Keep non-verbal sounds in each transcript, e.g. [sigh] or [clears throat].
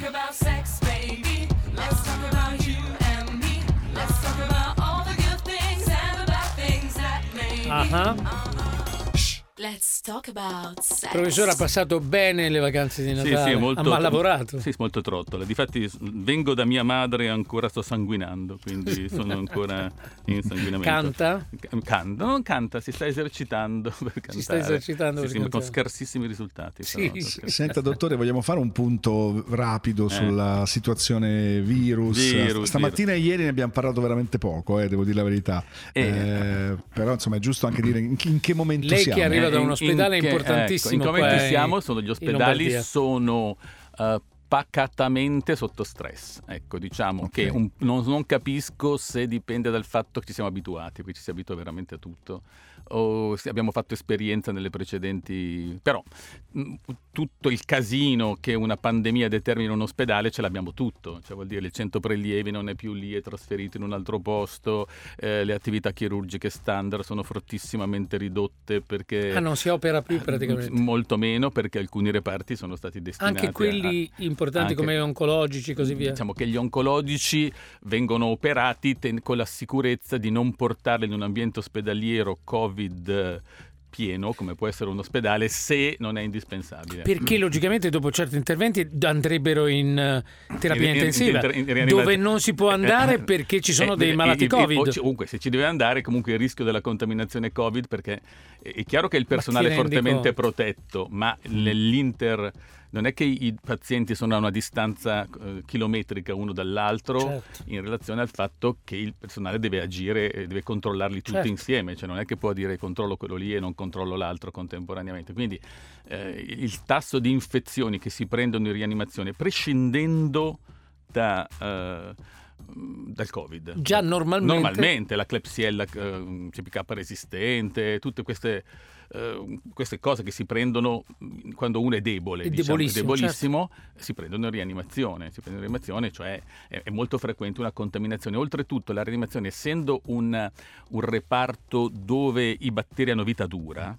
talk about sex, baby. Let's talk about sex. Professore ha passato bene le vacanze di Sì, Natale. sì, molto, ha mal lavorato. Sì, molto trottole. Difatti vengo da mia madre e ancora sto sanguinando, quindi [laughs] sono ancora in sanguinamento. Canta? C- Canta, non canta, si sta esercitando per cantare. sta esercitando Sì, per sì, con scarsissimi risultati. Sì, però, sì. Senta, dottore, vogliamo fare un punto rapido sulla situazione virus. Eh. Virus, Stamattina e ieri ne abbiamo parlato veramente poco, eh, devo dire la verità. Eh. Eh, però, insomma, è giusto anche dire in, che momento Lei siamo. che arriva Eh, da un ospedale in che- importantissimo Ecco, in come siamo? Sono gli ospedali sono eh, pacatamente sotto stress. Ecco, diciamo Ok. che un- non, non capisco se dipende dal fatto che ci siamo abituati, qui ci si abitua veramente a tutto, o se abbiamo fatto esperienza nelle precedenti... Però mh, tutto il casino che una pandemia determina in un ospedale ce l'abbiamo tutto, cioè vuol dire il centro prelievi non è più lì, è trasferito in un altro posto, eh, le attività chirurgiche standard sono fortissimamente ridotte perché... Ah, non si opera più praticamente. Molto meno perché alcuni reparti sono stati destinati Anche quelli a- importanti anche- come oncologici e così via. Diciamo che gli oncologici vengono operati ten- con la sicurezza di non portarli in un ambiente ospedaliero Covid eh, pieno, come può essere un ospedale, se non è indispensabile. Perché logicamente dopo certi interventi andrebbero in eh, terapia In- in- intensiva, in- in- dove non si può andare Eh, [laughs] perché ci sono eh, dei eh, malati eh, eh, Covid. ci- Comunque, se ci deve andare, comunque il rischio della contaminazione Covid, perché è chiaro che il personale è fortemente conto? protetto, ma nell'inter non è che i pazienti sono a una distanza eh, chilometrica uno dall'altro Certo. in relazione al fatto che il personale deve agire e deve controllarli tutti Certo. insieme, cioè non è che può dire controllo quello lì e non controllo l'altro contemporaneamente. Quindi eh, il tasso di infezioni che si prendono in rianimazione, prescindendo da, eh, dal Covid. Già normalmente- Normalmente la Klebsiella eh, CPK resistente, tutte queste, eh, queste cose che si prendono quando uno è debole, È diciamo, debolissimo, debolissimo, si prendono in rianimazione. Si prendono in rianimazione, cioè è, è molto frequente una contaminazione. Oltretutto la rianimazione, essendo un, un reparto dove i batteri hanno vita dura,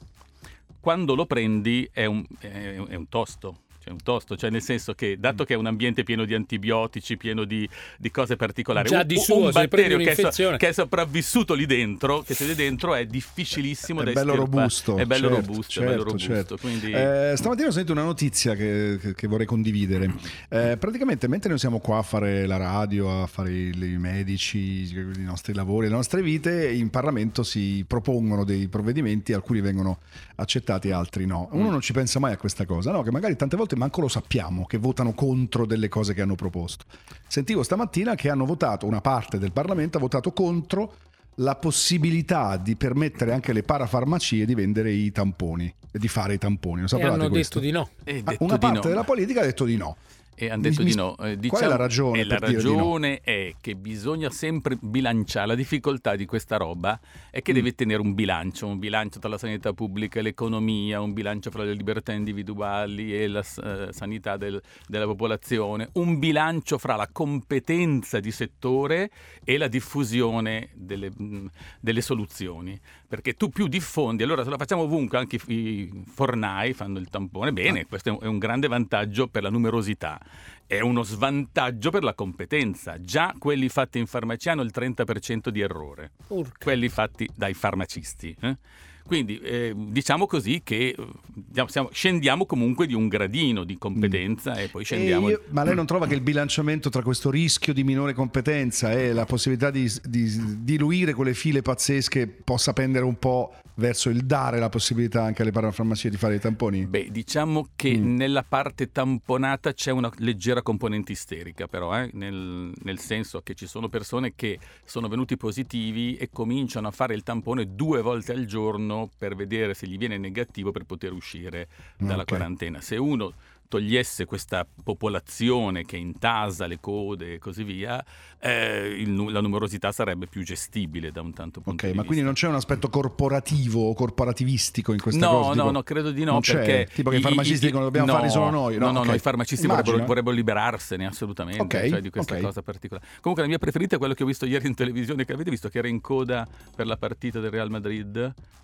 quando lo prendi è un, è- è un tosto. Cioè un tosto, cioè nel senso che dato che è un ambiente pieno di antibiotici, pieno di, di cose particolari, Già un, di un suo, prendi batterio che è, so- che è sopravvissuto lì dentro, che siede dentro, è difficilissimo È da bello estirpare. robusto. È bello certo, robusto, certo, è bello robusto. certo. Quindi... Eh, stamattina ho sentito una notizia che, che- che vorrei condividere. Eh, praticamente, mentre noi siamo qua a fare la radio, a fare i, i medici, i nostri lavori, le nostre vite, in Parlamento si propongono dei provvedimenti, alcuni vengono accettati, altri no. Uno Mm. non ci pensa mai a questa cosa, no? Che magari tante volte manco lo sappiamo che votano contro delle cose che hanno proposto. Sentivo stamattina che hanno votato, una parte del Parlamento ha votato contro la possibilità di permettere anche alle parafarmacie di vendere i tamponi, di fare i tamponi. Lo e sapevate hanno questo? detto di no. Ah, detto Una parte no. della politica ha detto di no. E hanno detto Mi- di no. Eh, qual è diciamo- la ragione E la di no? ragione è che bisogna sempre bilanciare. La difficoltà di questa roba è che Mm. deve tenere un bilancio, un bilancio tra la sanità pubblica e l'economia, un bilancio fra le libertà individuali e la eh, sanità del- della popolazione, un bilancio fra la competenza di settore e la diffusione delle, mh, delle soluzioni. Perché tu più diffondi, allora se la facciamo ovunque, anche i, i fornai fanno il tampone, bene, questo è un- è un grande vantaggio per la numerosità, è uno svantaggio per la competenza. Già quelli fatti in farmacia hanno il 30% di errore, Urca. quelli fatti dai farmacisti. eh. Quindi eh, diciamo così che eh, diciamo, siamo- scendiamo comunque di un gradino di competenza e poi scendiamo... E io- ma lei non trova che il bilanciamento tra questo rischio di minore competenza e la possibilità di, di diluire quelle file pazzesche possa pendere un po' verso il dare la possibilità anche alle parafarmacie di fare i tamponi? Beh, diciamo che Mm. nella parte tamponata c'è una leggera componente isterica, però, eh, nel, nel senso che ci sono persone che sono venuti positivi e cominciano a fare il tampone due volte al giorno per vedere se gli viene negativo per poter uscire dalla Ok. quarantena. Se uno togliesse questa popolazione che intasa le code e così via, eh, il la numerosità sarebbe più gestibile da un tanto punto Ok, di ma vista. quindi non c'è un aspetto corporativo o corporativistico in questa no, cosa? No, Tipo- no, credo di no. non c'è? perché Tipo che i farmacisti dicono dobbiamo no, fare solo noi. No, no, ok. no, i farmacisti vorrebbero, vorrebbero liberarsene assolutamente Ok, cioè, di questa ok. cosa particolare. Comunque la mia preferita è quella che ho visto ieri in televisione, che avete visto che era in coda per la partita del Real Madrid.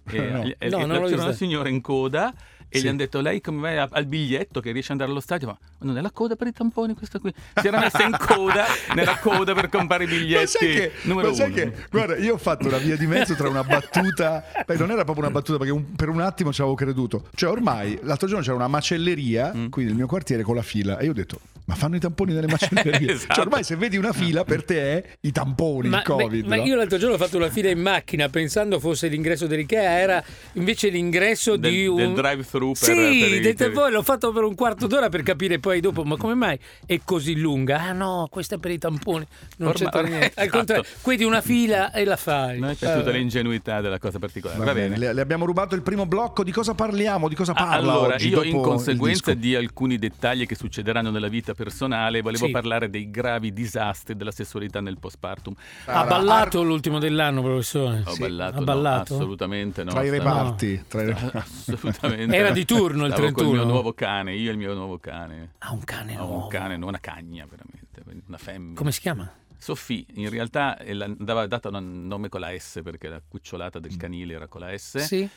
E, [laughs] No. e- No, e non l'ho c'era una signora in coda e Sì. gli hanno detto lei come vai al biglietto che riesce ad andare allo stadio ma non è la coda per i tamponi questa qui si era messa in coda [laughs] nella coda per comprare i biglietti Ma sai che, numero ma sai che- guarda, io ho fatto una via di mezzo tra una battuta, beh, non era proprio una battuta perché un- per un attimo ci avevo creduto. Cioè, ormai l'altro giorno c'era una macelleria Mm. qui nel mio quartiere con la fila e io ho detto. Ma fanno i tamponi nelle [laughs] macellerie? Esatto. Cioè, ormai se vedi una fila per te è i tamponi, Ma, il Covid. ma- ma no? io l'altro giorno ho fatto una fila in macchina pensando fosse l'ingresso dell'Ikea, era invece l'ingresso Del- di un del drive-thru per- Sì, per i- poi l'ho fatto per un quarto d'ora per capire poi dopo, ma come mai è così lunga? Ah no, questa è per i tamponi. Non Ormai- c'entra niente. [laughs] Al esatto. contrario, quindi una fila e la fai. non è piaciuta Eh. l'ingenuità della cosa particolare Va va bene, bene Le, abbiamo rubato il primo blocco. Di cosa parliamo? Di cosa Ah, parla allora, oggi? io in conseguenza di alcuni dettagli che succederanno nella vita personale, volevo Sì. parlare dei gravi disastri della sessualità nel postpartum. Ha ballato l'ultimo dell'anno, professore. Ho Sì. ballato, Ha no, ballato? assolutamente no. Tra i reparti. Tra i reparti. [laughs] Assolutamente. Era no. di turno il Stavo col 31. mio nuovo cane, io e il mio nuovo cane. Ha un cane Ho nuovo. un cane, una cagna veramente, una femmina. Come si chiama? Sofì, in realtà eh, andava data un nome con la S perché la cucciolata del canile era con la S. Sì.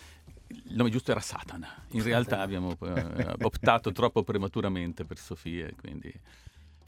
Il nome giusto era Satana. In realtà abbiamo eh, optato troppo prematuramente per Sofia, e quindi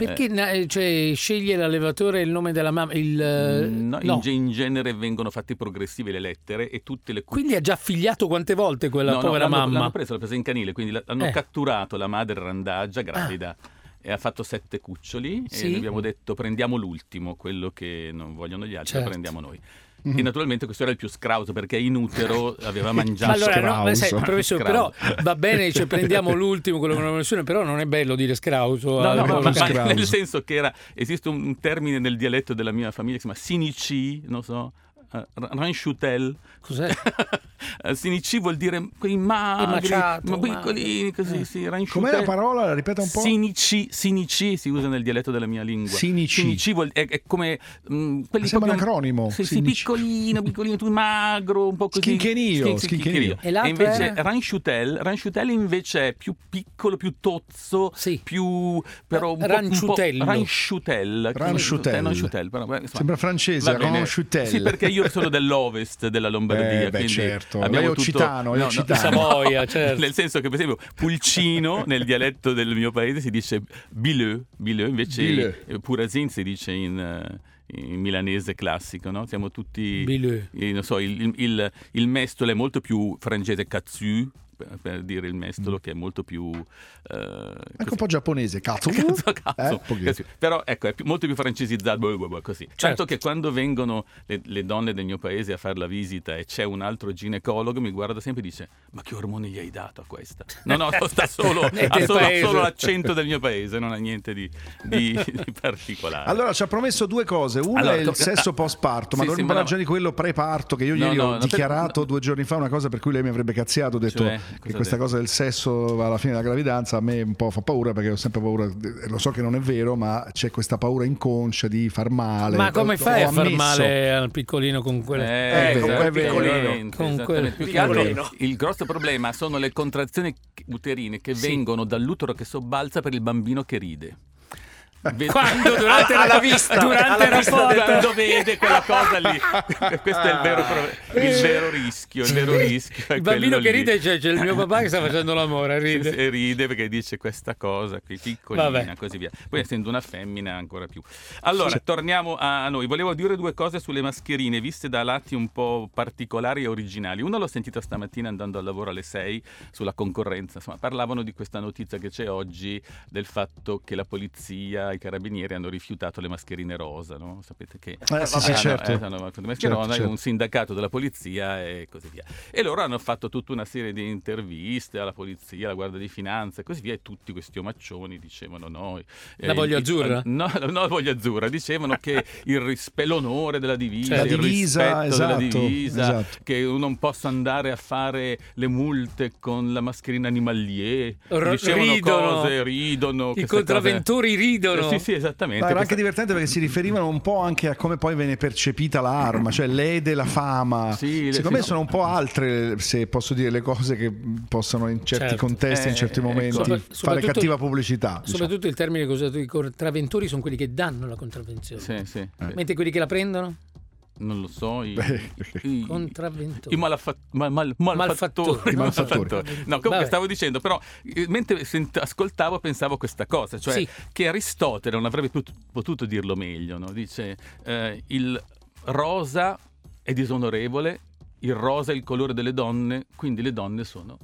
Perché na- eh, cioè, sceglie l'allevatore il nome della mamma? Il, eh, Mm, no, no. In, in genere vengono fatti progressive le lettere e tutte le Quindi ha già figliato quante volte quella No, no, povera l'hanno, mamma? l'hanno presa, l'ha presa in canile, quindi la- hanno Eh. catturato la madre randaggia gravida. E ha fatto sette cuccioli Sì. e abbiamo detto prendiamo l'ultimo, quello che non vogliono gli altri, Certo. lo prendiamo noi. E naturalmente questo era il più scrauso perché in utero aveva mangiato Ma allora, no, Scrauso. sai, professore, però va bene, cioè, [laughs] prendiamo l'ultimo, quello con la versione, però non è bello dire scrauso. No, al- no, ma, ma- nel senso che era, esiste un termine nel dialetto della mia famiglia che si chiama sinici, non so, uh, ranchutel. Cos'è? [laughs] Eh, sinici vuol dire quei magri, Emaciato, ma piccolini così, Eh. sì. Com'è la parola? Ripeta un po'. Sinici, sinici si usa nel dialetto della mia lingua. Sinici. vuol- è, è come mh, quelli Sembra un acronimo, Sì, sì, sinici. piccolino, piccolino, tu magro, un po' così. Schinchenio, Schin- schinchenio. E l'altro invece era? Ranchutel, Ranchutel invece è più piccolo, più tozzo, Sì. più però un po', un po' Ranciutello. Ranciutel. Ranciutel. Ranciutel, però, beh, Sembra francese. Ranciutel. Sì, perché io sono dell'ovest della Lombardia, Eh, beh, quindi certo. abbiamo Lei è tutto- occitano, è occitano. Savoia, [laughs] certo. Nel senso che, per esempio, pulcino [laughs] nel dialetto del mio paese si dice bileux, bileux invece eh, purasin si dice in, eh, in milanese classico, no? Siamo tutti... Eh, non so, il, il- il mestolo è molto più francese cazzu, per, per dire il mestolo, che è molto più... eh, Anche un po' giapponese, cazzo. Cazzo, [laughs] cazzo. Eh. Però ecco, è più- molto più francesizzato, così. Certo. Tanto che quando vengono le, le donne del mio paese a fare la visita e c'è un altro ginecologo, mi guarda sempre e dice: Ma che ormoni gli hai dato a questa? No, no, [laughs] sta solo, ha solo, solo l'accento del mio paese, non ha niente di, di- di particolare. Allora ci ha promesso due cose. Una Allora, è il to- sesso post-parto, ma Sì, dovremmo sì, ma parlare no. già di quello pre-parto, che io No, ieri no, ho no, dichiarato per- due giorni fa una cosa per cui lei mi avrebbe cazziato, ho detto Cioè, che questa cosa del sesso alla fine della gravidanza a me un po' fa paura perché ho sempre paura, lo so che non è vero, ma c'è questa paura inconscia di far male. Ma come fai a far male al piccolino con quelle... Eh, Eh, comunque è vero, esattamente, Con quel Più che altro piccolino. il grosso problema sono le contrazioni uterine che Sì. vengono dall'utero che sobbalza per il bambino che ride. Quando? [laughs] Durante Alla la vista, Durante il vista quando vede quella cosa lì questo è il vero, il vero rischio il vero rischio Il bambino che lì. ride c'è, c'è il mio papà che sta facendo l'amore, ride. e ride perché dice questa cosa qui piccolina Vabbè. così via poi essendo una femmina ancora più allora torniamo a noi volevo dire due cose sulle mascherine viste da lati un po' particolari e originali una l'ho sentita stamattina andando al lavoro alle 6 sulla concorrenza insomma parlavano di questa notizia che c'è oggi del fatto che la polizia i carabinieri hanno rifiutato le mascherine rosa no? sapete che Eh, sì, sì, Ah, no, certo. eh, mascherine Certo, rosa, certo. un sindacato della polizia e così via. E loro hanno fatto tutta una serie di interviste alla polizia, alla Guardia di Finanza e così via, e tutti questi omaccioni dicevano no. eh, La voglio il- azzurra? No, [laughs] no, la voglio azzurra. Dicevano che il rispe- l'onore della divisa, Certo. il La divisa, rispetto esatto, della divisa, esatto. che non posso andare a fare le multe con la mascherina animalier. R- dicevano ridono. cose, ridono. I contravventori cose. ridono. Eh, Sì, sì, esattamente. Ma era anche divertente perché si riferivano un po' anche a come poi viene percepita l'arma, cioè lede la fama. Sì, le- Secondo me sì. sono un po' altre, se posso dire, le cose che possono in certi Certo. contesti, in Eh, certi ecco. momenti, Sopra- fare soprattutto- cattiva pubblicità. diciamo. Soprattutto il termine che ho usato, i contravventori sono quelli che danno la contravvenzione. Sì, sì. Mentre quelli che la prendono? Non lo so, i, i- [laughs] Contravventori. i malaffa- ma- mal- malfattori. [laughs] Malfattori. No, comunque Vabbè. stavo dicendo, però, eh, mentre sent- ascoltavo pensavo questa cosa, cioè Sì. che Aristotele non avrebbe pot- potuto dirlo meglio, no? Dice, eh, il rosa è disonorevole, il rosa è il colore delle donne, quindi le donne sono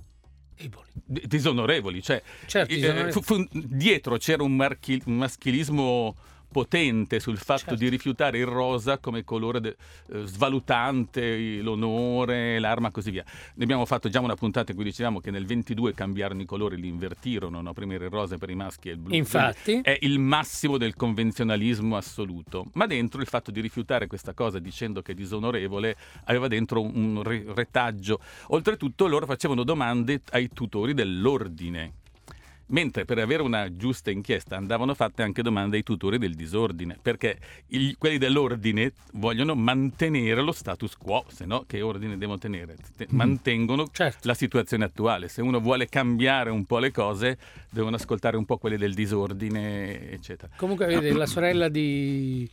disonorevoli. Cioè, Certo, eh, disonorevoli. fu- fu- dietro c'era un, marchi- un maschilismo potente sul fatto Certo. di rifiutare il rosa come colore de- eh, svalutante l'onore, l'arma, così via. Ne abbiamo fatto già una puntata in cui dicevamo che nel 22 cambiarono i colori, li invertirono, no? prima era il rosa per i maschi e il blu. Infatti. È il massimo del convenzionalismo assoluto. Ma dentro il fatto di rifiutare questa cosa dicendo che è disonorevole aveva dentro un re- retaggio. Oltretutto loro facevano domande ai tutori dell'ordine. Mentre per avere una giusta inchiesta andavano fatte anche domande ai tutori del disordine, perché il- quelli dell'ordine vogliono mantenere lo status quo, se no che ordine devono tenere? Te- Mantengono Certo. la situazione attuale. Se uno vuole cambiare un po' le cose, devono ascoltare un po' quelli del disordine, eccetera. Comunque, vede, la sorella di,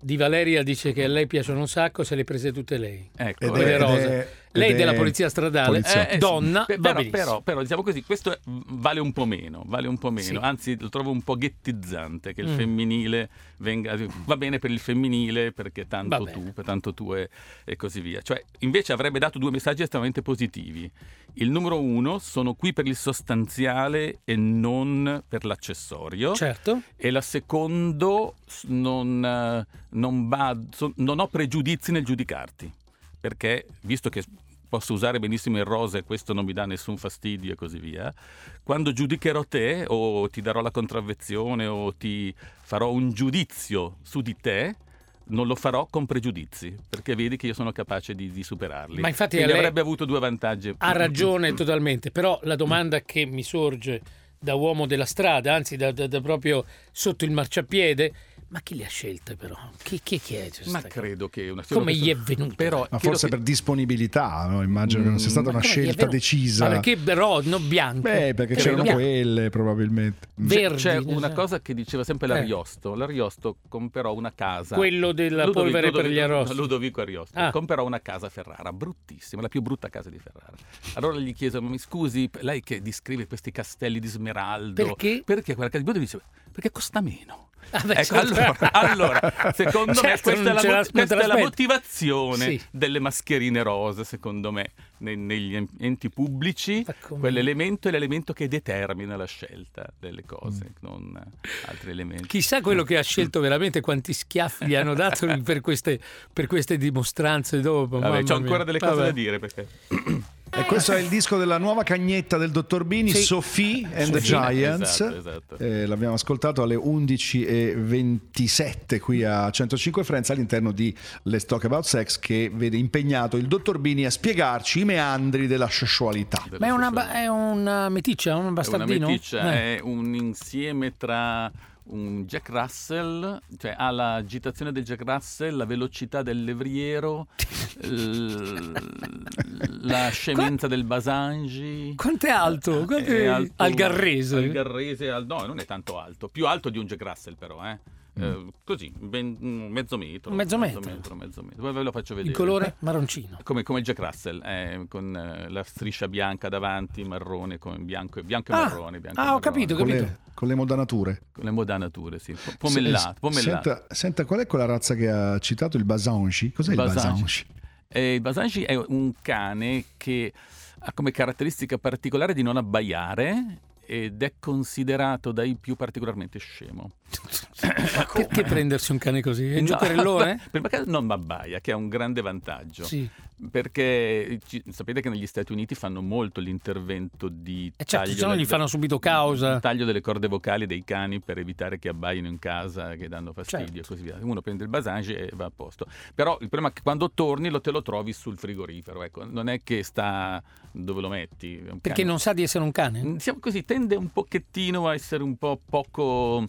di Valeria dice che a lei piacciono un sacco, se le prese tutte lei. Ecco, Ed è- ed rose. è- Lei ed della è polizia stradale, poliziotto. Eh, donna, va però, però, però, diciamo così, questo è- vale un po' meno, vale un po' meno, Sì. anzi lo trovo un po' ghettizzante che il Mm. femminile venga, va bene per il femminile perché tanto tu, per tanto tu e, e così via. Cioè, invece avrebbe dato due messaggi estremamente positivi. Il numero uno, sono qui per il sostanziale e non per l'accessorio. Certo. E la secondo, s- non, eh, non va- non ho pregiudizi nel giudicarti, perché visto che posso usare benissimo il rosa e questo non mi dà nessun fastidio e così via, quando giudicherò te o ti darò la contravvezione o ti farò un giudizio su di te, non lo farò con pregiudizi, perché vedi che io sono capace di, di superarli. Ma infatti Quindi avrebbe avuto due vantaggi. Ha ragione totalmente, però la domanda che mi sorge da uomo della strada, anzi da, da- da proprio sotto il marciapiede, ma chi le ha scelte però? Chi, chi, chi è? Ma questa- credo che una Come gli è venuto? Però Ma forse che- per disponibilità, no? immagino che non sia stata Ma una scelta decisa. Ma perché però non bianco? Beh, perché c'erano bianco. quelle probabilmente. Verdi, C'è una cosa che diceva sempre Eh. l'Ariosto. L'Ariosto comprò una casa. Quello della Ludovico- polvere per gli Ludovico- arrosti. Ludovico Ariosto. Ah. Comprò una casa a Ferrara, bruttissima, la più brutta casa di Ferrara. Allora gli chiesero, ma mi scusi, lei che descrive questi castelli di smeraldo. Perché? Perché quella casa di Ludovico dice, perché costa meno. Ah, beh, Ecco, certo. allora, allora, secondo me Certo, questa, è la, questa è la motivazione Sì. delle mascherine rose, secondo me, nei- negli en- enti pubblici. Quell'elemento è l'elemento che determina la scelta delle cose, non altri elementi. Chissà quello che ha scelto veramente quanti schiaffi gli hanno dato [laughs] per queste, per queste dimostranze dopo. Vabbè, c'ho ancora delle cose Vabbè. da dire perché [clears throat] E questo è il disco della nuova cagnetta del dottor Bini, Sì. Sophie and the. Giants. Esatto, esatto. Eh, l'abbiamo ascoltato alle 11.27 qui a 105 Friends all'interno di Let's Talk About Sex che vede impegnato il dottor Bini a spiegarci i meandri della sessualità. Ma è una, ba- è una meticcia, un È una bastardino? meticcia, Eh. è un insieme tra un Jack Russell, cioè ha l'agitazione del Jack Russell, la velocità del levriero, l- la scemenza del Basangi. Quanto è alto? Quanto È è alto- al Garrese? Al Garrese, al- no, non è tanto alto, più alto di un Jack Russell però, eh. Eh, così, ben- un mezzo metro. Mezzo metro. Mezzo metro, mezzo metro. Poi ve lo faccio vedere. Il colore marroncino. Come, come il Jack Russell, eh, con eh, la striscia bianca davanti, marrone, con bianco, bianco e Ah, marrone. bianco e ah, ho marrone. capito, ho Con capito. le, con le modanature. Con le modanature, sì. Po- Pomellato, pomellato. Senta, senta, qual è quella razza che ha citato il Basangi? Cos'è il Basangi. Basangi? Eh, il Basangi è un cane che ha come caratteristica particolare di non abbaiare ed è considerato dai più particolarmente scemo. [coughs] [coughs] Perché prendersi un cane così? È No, giocherellone? [laughs] prima che non abbaia, che è un grande vantaggio. Sì. Perché ci- sapete che negli Stati Uniti fanno molto l'intervento di E certo, taglio se no gli fanno subito causa. taglio delle corde vocali dei cani per evitare che abbaino in casa, che danno fastidio Certo. e così via. Uno prende il basange e va a posto. Però il problema è che quando torni lo te lo trovi sul frigorifero, ecco. non è che sta dove lo metti. Perché cane- non sa di essere un cane? Mm, Siamo così, tende un pochettino a essere un po' poco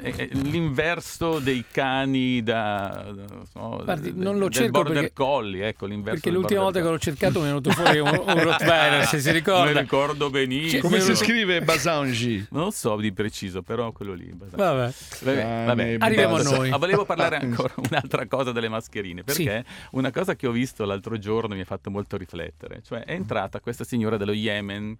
eh, eh, l'inverso dei cani da, so, Guardi, non lo del cerco border perché- collie, ecco, l'inverso perché l'ultima volta che l'ho cercato mi è venuto fuori un, un [laughs] Rottweiler, se si ricorda. Me ricordo benissimo. Come si scrive Basangi? [laughs] Non lo so di preciso, però quello lì. Vabbè. Vabbè, vabbè. Arriviamo a noi. Ah, volevo parlare [laughs] ancora un'altra cosa delle mascherine, Sì. perché una cosa che ho visto l'altro giorno mi ha fatto molto riflettere, cioè è entrata questa signora dello Yemen,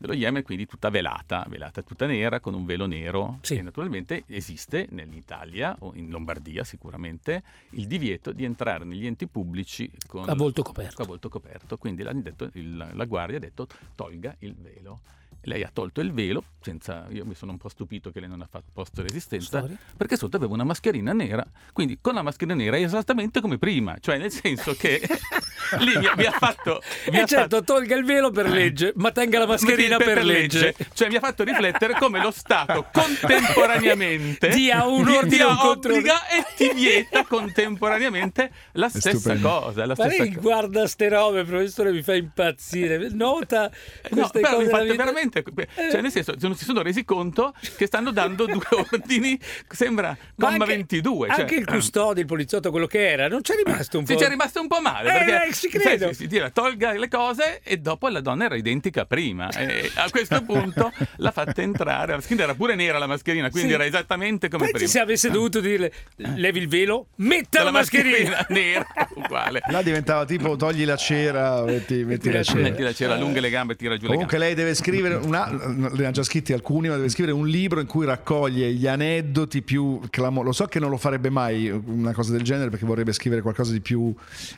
dello Yemen quindi tutta velata, velata tutta nera con un velo nero Sì. e naturalmente esiste nell'Italia o in Lombardia sicuramente il divieto di entrare negli enti pubblici con A volto coperto. a volto coperto, quindi detto- il- la guardia ha detto tolga il velo. Lei ha tolto il velo, senza, io mi sono un po' stupito che lei non ha fatto posto resistenza, Storia. perché sotto aveva una mascherina nera, quindi con la mascherina nera è esattamente come prima, cioè nel senso che [laughs] [laughs] lì mi, mi ha fatto... Mi E ha certo, fatto- tolga il velo per legge, ma tenga la mascherina per, legge. Cioè mi ha fatto riflettere come lo Stato [laughs] contemporaneamente Dia un ordine un controllo. obbliga e ti vieta contemporaneamente la stessa stupendo. cosa. La Ma stessa lei cosa. guarda ste robe, professore, mi fa impazzire. Nota No, queste però cose vita. veramente. Cioè, nel senso, non si sono resi conto che stanno dando due [laughs] ordini. Sembra Ma comma anche- 22. Cioè, Anche il custode, il poliziotto, quello che era, non c'è rimasto un Sì, po'. ci è rimasto un po' male Eh, perché eh, ci credo. sì, sì, si diceva, tolga le cose e dopo la donna era identica a prima e a questo [laughs] punto l'ha fatta entrare la mascherina era pure nera la mascherina quindi Sì. era esattamente come Pensi prima se avesse dovuto dirle levi il velo, metta la, mascherina. [laughs] nera uguale Là diventava tipo togli la cera, metti, metti la cera. metti la cera lunga le gambe tira giù Comunque le lei deve scrivere, una, ne ha già scritti alcuni, ma deve scrivere un libro in cui raccoglie gli aneddoti più clamorosi. Lo so che non lo farebbe mai una cosa del genere perché vorrebbe scrivere qualcosa di più,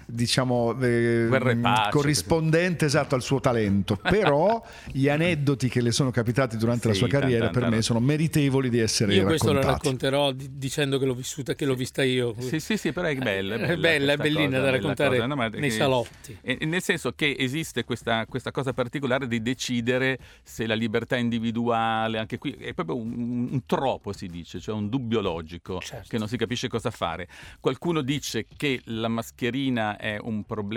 diciamo, eh, pace, corrispondente esatto al suo talento. [laughs] Però gli aneddoti che le sono capitati durante la Sì, sua carriera tanta- per me sono meritevoli di essere Io questo lo raccontati. racconterò di- dicendo che l'ho vissuta, che l'ho vista io. Sì, sì, sì, però è bella. È bella, è questa bellina da bella raccontare cosa, no, ma nei che- salotti. nel senso che esiste questa, questa cosa particolare di decidere se la libertà individuale, anche qui è proprio un, un troppo si dice, cioè un dubbio logico Certo. che non si capisce cosa fare. Qualcuno dice che la mascherina è un problema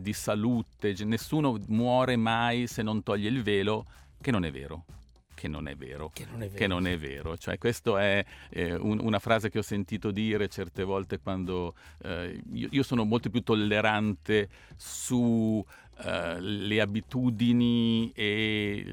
di salute, cioè nessuno muore mai se non toglie il velo, che non è vero. Che non è vero Che non è vero. che non è vero. Cioè, questa è eh, un- una frase che ho sentito dire certe volte quando eh, io, io sono molto più tollerante su eh, le abitudini e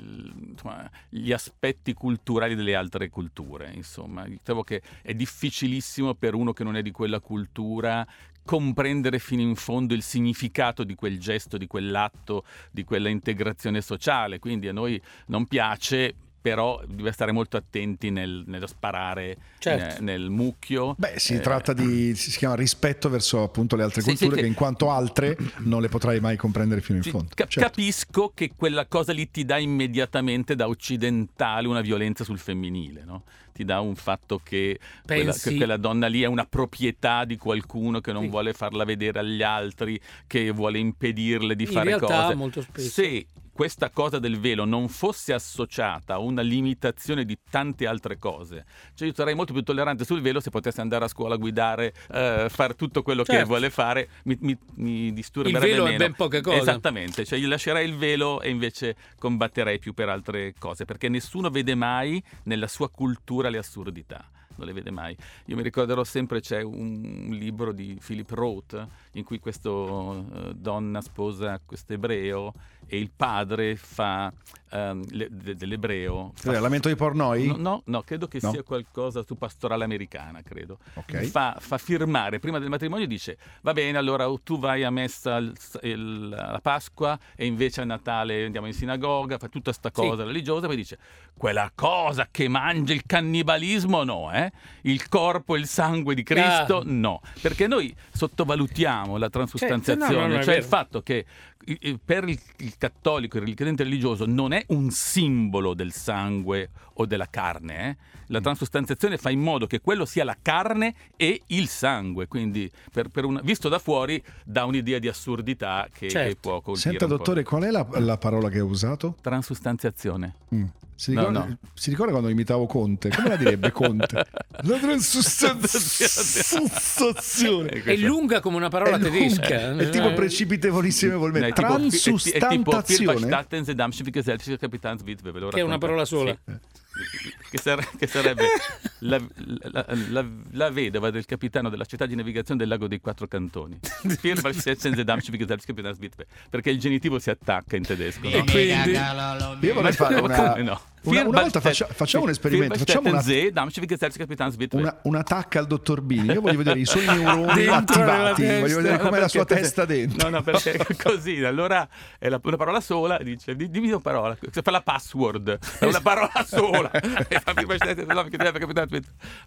insomma, gli aspetti culturali delle altre culture. Insomma, trovo che è difficilissimo per uno che non è di quella cultura comprendere fino in fondo il significato di quel gesto, di quell'atto, di quella integrazione sociale. Quindi a noi non piace, però bisogna stare molto attenti nel, nello sparare Certo. eh, nel mucchio. Beh, si Eh, tratta di si chiama rispetto verso appunto le altre Sì, culture sì, che sì. in quanto altre non le potrai mai comprendere fino in Sì, fondo. ca- Certo. Capisco che quella cosa lì ti dà immediatamente da occidentale una violenza sul femminile, no? Ti dà un fatto che quella, che quella donna lì è una proprietà di qualcuno che non Sì. vuole farla vedere agli altri, che vuole impedirle di In fare realtà, cose. molto spesso- Se questa cosa del velo non fosse associata a una limitazione di tante altre cose, cioè io sarei molto più tollerante sul velo se potesse andare a scuola, guidare, eh, fare tutto quello che Certo. vuole fare, mi, mi, mi disturberebbe Il velo è meno. ben poche cose. Esattamente, cioè io lascerei il velo e invece combatterei più per altre cose, perché nessuno vede mai nella sua cultura le assurdità. Non le vede mai. Io mi ricorderò sempre c'è un libro di Philip Roth in cui questa donna sposa questo ebreo e il padre fa ehm, le- de- dell'ebreo. fa- Lamento di Pornoi? No, no, no, credo che No? sia qualcosa su pastorale americana, credo. Ok. Fa, fa firmare prima del matrimonio, dice va bene, allora tu vai a messa il- il- la Pasqua e invece a Natale andiamo in sinagoga, fa tutta sta cosa religiosa, poi dice quella cosa che mangia il cannibalismo no, eh? il corpo e il sangue di Cristo Ah. no, perché noi sottovalutiamo la transustanziazione, Certo, no, cioè il fatto che per il, cattolico, il credente religioso, non è un simbolo del sangue o della carne. eh. La Mm. transustanziazione fa in modo che quello sia la carne e il sangue. Quindi, per- per una- visto da fuori, dà un'idea di assurdità che, Certo. che può colpire. Senta, dottore, qual è la, la parola che ha usato? Transustanziazione. Mm. Si, No, ricorda, no. si ricorda quando imitavo Conte? Come la direbbe Conte? [laughs] La transustanzione. È lunga come una parola È lunga, tedesca. È tipo Eh, precipitevolissione. No, è tipo- è ti- è tipo Che è una parola sola. Sì. [laughs] Che, sare- che sarebbe la, la- la- la vedova del capitano della città di navigazione del lago dei quattro cantoni. [laughs] Perché il genitivo si attacca in tedesco. no? E quindi Io vorrei fare una, no? una- una volta faccia- facciamo un esperimento. Facciamo una, una, una tacca al dottor Bini. Io voglio vedere i suoi [laughs] neuroni attivati. Voglio vedere No, com'è la sua testa dentro. No, no, perché così. Allora è la- una parola sola, dice, di- dimmi una parola, fa la password, è una parola sola. [laughs] E fa firma-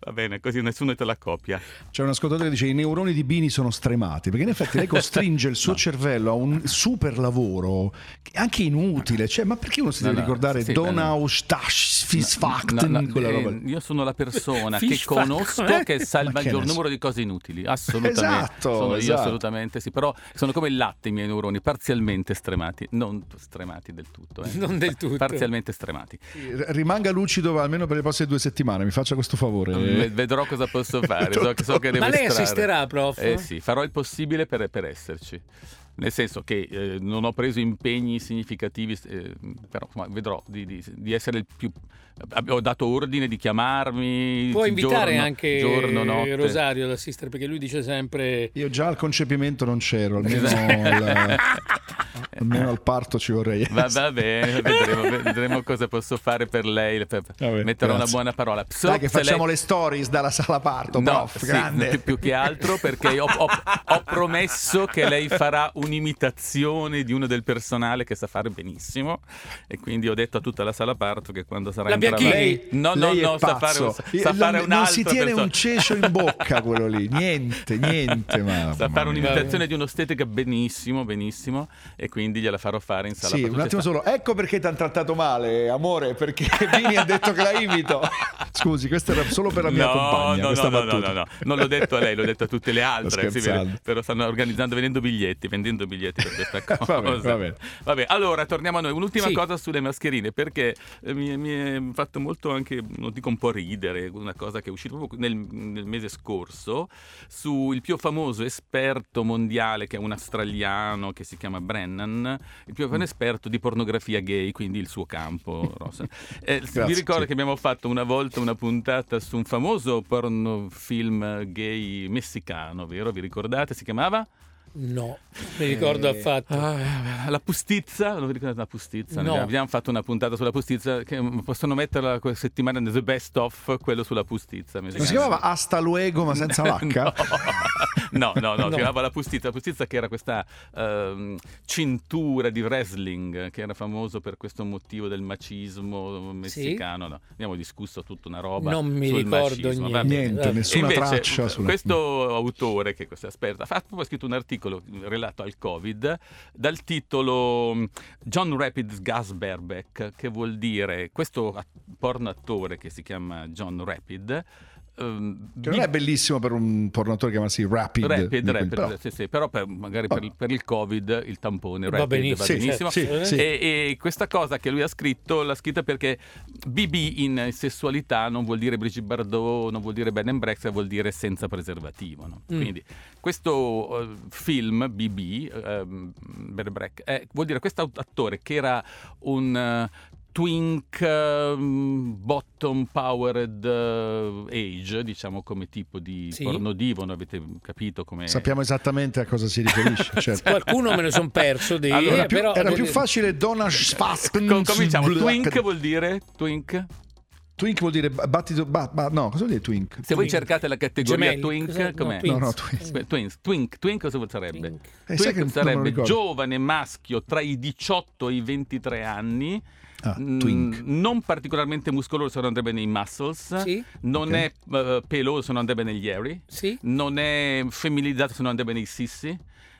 Va bene, così nessuno te la copia. C'è un ascoltatore che dice i neuroni di Bini sono stremati perché in effetti lei [laughs] costringe il suo cervello a un super lavoro anche inutile cioè ma perché uno si No, deve no, ricordare sì, Donau Stasfisfakten No, no, eh, io sono la persona [laughs] che conosco eh? che sa il Ma che so. numero di cose inutili. Assolutamente. Esatto, sono io esatto. assolutamente sì. Però sono come il latte i miei neuroni, parzialmente stremati. Non stremati del tutto. eh. Non del tutto. Parzialmente stremati. rimanga lucido almeno per le prossime due settimane mi faccia questo favore V- Vedrò cosa posso [laughs] fare. So, so che devo Ma lei estrarre. assisterà, prof? Eh sì, farò il possibile per, per esserci. Nel senso che eh, non ho preso impegni significativi, eh, però insomma, vedrò di, di- di essere il più. Ho dato ordine di chiamarmi. può invitare giorno- anche giorno, notte. Rosario ad assistere perché lui dice sempre io già al concepimento non c'ero almeno, Esatto. al, [laughs] almeno al parto ci vorrei Va, va bene, vedremo, vedremo cosa posso fare per lei. per- Vabbè, metterò una grazie. buona parola. So dai che facciamo lei- le stories dalla sala parto No, prof sì, grande più, più che altro perché ho, ho- ho promesso che lei farà un'imitazione di uno del personale che sa fare benissimo e quindi ho detto a tutta la sala parto che quando sarà La in Bianchini. travaglio- No, no, Lei no, sa fare, pazzo. sa fare non un'altra si tiene persona. un cecio in bocca quello lì niente niente ma, Sa mamma fare un'imitazione di un'ostetica benissimo, benissimo e quindi gliela farò fare in sala Sì, un attimo sta- solo. Ecco perché ti hanno trattato male, amore, perché [laughs] Vini ha detto che la imito. Scusi, questa era solo per la mia no, compagna, no, no, no, no, no, non l'ho detto a lei, l'ho detto a tutte le altre. Scherzando. però stanno organizzando, vendendo biglietti, vendendo biglietti per questa [laughs] cosa. Va bene, va bene. Vabbè, allora torniamo a noi. Un'ultima Sì. cosa sulle mascherine, perché eh, mi, mi è fatto molto anche, non dico un po' ridere, una cosa che è uscita proprio nel, nel mese scorso sul più famoso esperto mondiale, che è un australiano che si chiama Brennan, il più famoso esperto di pornografia gay, quindi il suo campo. [laughs] Rosa. Eh, vi ricordo sì. che abbiamo fatto una volta una puntata su un famoso pornofilm gay messicano, vero? Vi ricordate? Si chiamava? No, mi ricordo Eh, affatto. Ah, la pustizza, non vi ricordate la pustizza? No. Abbiamo fatto una puntata sulla pustizza che mm, possono metterla questa settimana nel The Best of, quello sulla pustizza. Non si chiamava Hasta luego ma senza l'H? [laughs] No, no, [laughs] no, no, No. si chiamava la pustizza. La pustizza che era questa ehm, cintura di wrestling che era famoso per questo motivo del macismo messicano. No, abbiamo discusso tutta una roba. Non mi sul ricordo macismo. niente. Niente, Vabbè. nessuna invece, traccia sulla... questo autore, che è questo esperto, ha fatto- ha scritto un articolo relato al Covid dal titolo mm, John Rapid Gas Berbeck, che vuol dire questo porno attore che si chiama John Rapid. Ehm, Che non è bellissimo per un pornatore che chiamarsi Rapid. Rapid, rapid, però- sì, sì, però per- magari per, per il Covid il tampone Va rapid benissimo, va sì, benissimo. sì, sì. E, e questa cosa che lui ha scritto l'ha scritta perché BB in sessualità non vuol dire Brigitte Bardot, non vuol dire bed and breakfast, vuol dire senza preservativo. no? Mm. Quindi questo eh, film BB, ehm, Bed and Break, eh, vuol dire questo attore che era un eh, twink ehm, bottom powered eh, age, diciamo come tipo di Sì. pornodivo, non avete capito come Sappiamo esattamente a cosa si riferisce. [laughs] certo. Qualcuno me ne sono perso di Allora, eh, Era più, però era più facile Donna Schwaspen. Com- cominciamo. Twink vuol dire twink. Twink vuol dire battito. ba- ba- no, cosa vuol dire twink? Se voi Twink. cercate la categoria Gemelli. twink, Cos'è? No, com'è? twins. No, no, twink. Twins, twink, twink cosa sarebbe? Twink. Eh, Twink sarebbe giovane maschio tra i 18 e i 23 anni. Ah, mm, twink. non particolarmente muscoloso se non andrebbe nei muscles, Sì, non Ok. è eh, peloso se non andrebbe negli airy, sì. non è femminilizzato se non andrebbe nei sissi.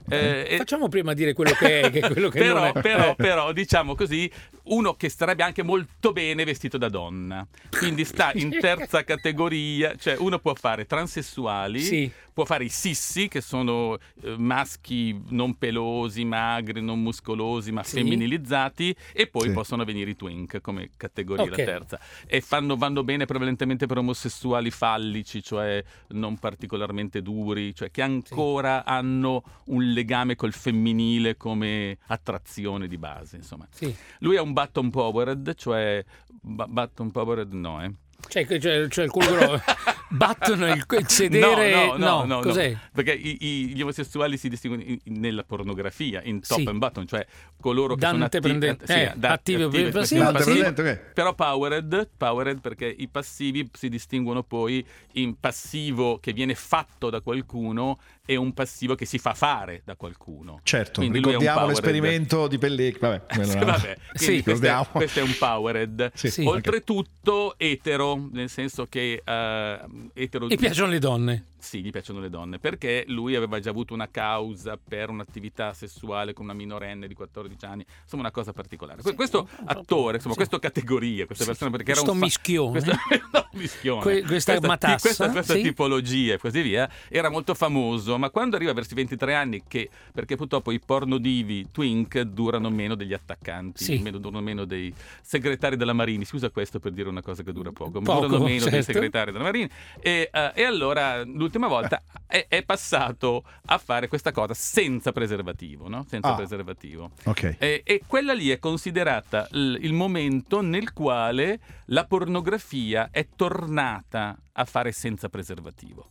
Eh, e- Facciamo prima dire quello che è, che quello che [laughs] però, non è. però, Eh. però, diciamo così, uno che starebbe anche molto bene vestito da donna. Quindi sta [laughs] in terza categoria, cioè uno può fare transessuali, Sì. può fare i sissi, che sono eh, maschi non pelosi, magri, non muscolosi, ma Sì. femminilizzati, e poi Sì. possono venire i twink come categoria, Ok. la terza. E fanno- vanno bene prevalentemente per omosessuali fallici, cioè non particolarmente duri, cioè che ancora hanno un legame col femminile come attrazione di base, insomma. Sì. Lui è un button powered, cioè ba- button powered no, eh. Cioè, cioè, cioè il culo. [laughs] Battono il, il sedere. No, no, no, no, cos'è? no. Perché i- i- gli omosessuali si distinguono in- in- nella pornografia, in top Sì. and bottom, cioè coloro che sono Dante attivi, prendente- sì, eh, da- attivi o attivi, passivi. Dante passivi. ok. Però powered, powered perché i passivi si distinguono poi in passivo che viene fatto da qualcuno e un passivo che si fa fare da qualcuno. Certo, Quindi è un ricordiamo l'esperimento di Pellecchi. [laughs] Vabbè, Sì, vabbè, Sì, questo, è, questo è un powered. Sì, Sì. Oltretutto etero, nel senso che eh, etero E piacciono le donne. sì, gli piacciono le donne, perché lui aveva già avuto una causa per un'attività sessuale con una minorenne di 14 anni, insomma una cosa particolare. Que- questo attore, insomma, sì. queste categorie, queste persone, perché era Questo un fa- mischione. questo- [laughs] no, mischione. Que- questa matassa, questa, questa sì. tipologia e così via, era molto famoso, ma quando arriva verso i 23 anni, che, perché purtroppo i porno divi twink durano meno degli attaccanti, Sì. meno- durano meno dei segretari della Marini, si usa questo per dire una cosa che dura poco, ma Poco, durano meno dei certo. segretari della Marini e, eh, e allora l'ultima volta [laughs] è, è passato a fare questa cosa senza preservativo, no? Senza Ah. preservativo. Ok. E, e quella lì è considerata l- il momento nel quale la pornografia è tornata a fare senza preservativo.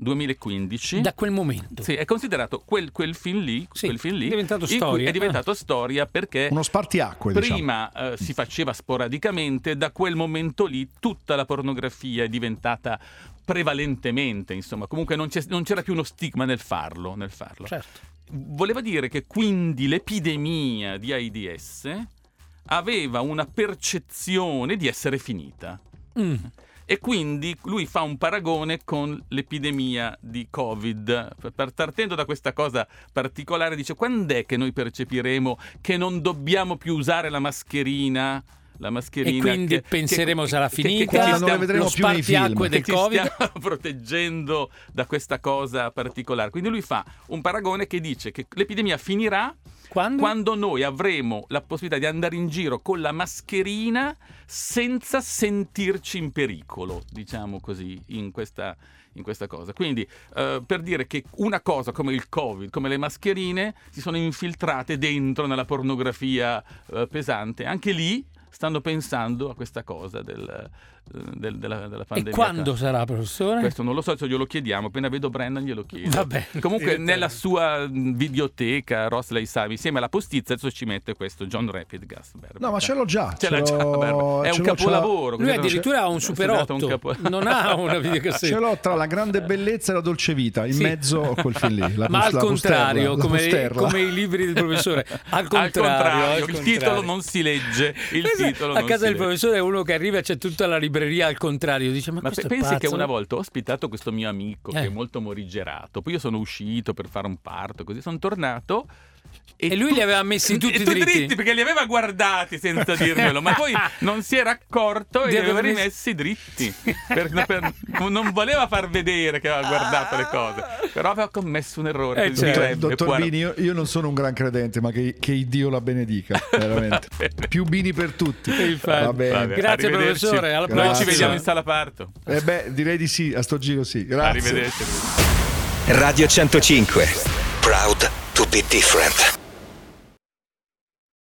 2015. Da quel momento. Sì, è considerato quel, quel film lì, Sì, quel film lì è diventato storia. Ah. È diventato storia perché Uno spartiacque, diciamo. prima eh, si faceva sporadicamente, da quel momento lì tutta la pornografia è diventata prevalentemente, insomma, comunque non, c'è- non c'era più uno stigma nel farlo. Nel farlo. Certo. Voleva dire che quindi l'epidemia di AIDS aveva una percezione di essere finita. Mm. E quindi lui fa un paragone con l'epidemia di Covid. Partendo da questa cosa particolare, dice: quando è che noi percepiremo che non dobbiamo più usare la mascherina? La mascherina E quindi che- penseremo che- sarà che- che- finita. che ci Quando non stiamo- le vedremo lo più nei film. del che ci Covid. stiamo [laughs] proteggendo da questa cosa particolare. Quindi lui fa un paragone che dice che l'epidemia finirà Quando? quando noi avremo la possibilità di andare in giro con la mascherina senza sentirci in pericolo, diciamo così, in questa, in questa cosa. Quindi, eh, per dire che una cosa come il Covid, come le mascherine, si sono infiltrate dentro nella pornografia eh, pesante, anche lì stanno pensando a questa cosa del, del- della, della E pandemia. quando sarà, professore? Questo non lo so, se glielo chiediamo, appena vedo Brendan glielo chiedo. Vabbè. Comunque nella sua mh, videoteca, Ross lei sa, insieme alla postizia, adesso ci mette questo John Rapid Gas. Berber. No, ma ce l'ho già. Ce l'ha ce già, l'ho- Berber. È ce un capolavoro. Lui addirittura ha un Super considerato 8, un capo- [laughs] non ha una Ce videocassetta. l'ho tra la grande bellezza e la dolce vita, in Sì. mezzo a quel film lì. La [laughs] Ma al la contrario, la come, come i libri del professore. [laughs] Al Al contrario, al il contrario. titolo non si legge. Il Pensa, titolo a casa del legge. professore è uno che arriva e c'è tutta la libreria al contrario. Dice: Ma, Ma questo pensi che pazzo?" una volta ho ospitato questo mio amico che Eh. è molto morigerato, poi io sono uscito per fare un parto, così sono tornato. E lui li aveva messi [laughs] tutti e dritti. perché li aveva guardati senza dirmelo, ma poi [laughs] non si era accorto e li aveva rimessi dritti. [laughs] Per- per- non voleva far vedere che aveva guardato le cose, però aveva commesso un errore. Eh, direbbe, Dottor Bini, io, io non sono un gran credente, ma che, che Dio la benedica, veramente. Più Bini per tutti. infatti. Va bene. Vabbè, Grazie, professore, alla Noi ci prossima. vediamo in sala parto. Eh beh, direi di sì, a sto giro sì. Grazie. Arrivederci. Radio 105. Proud to be different.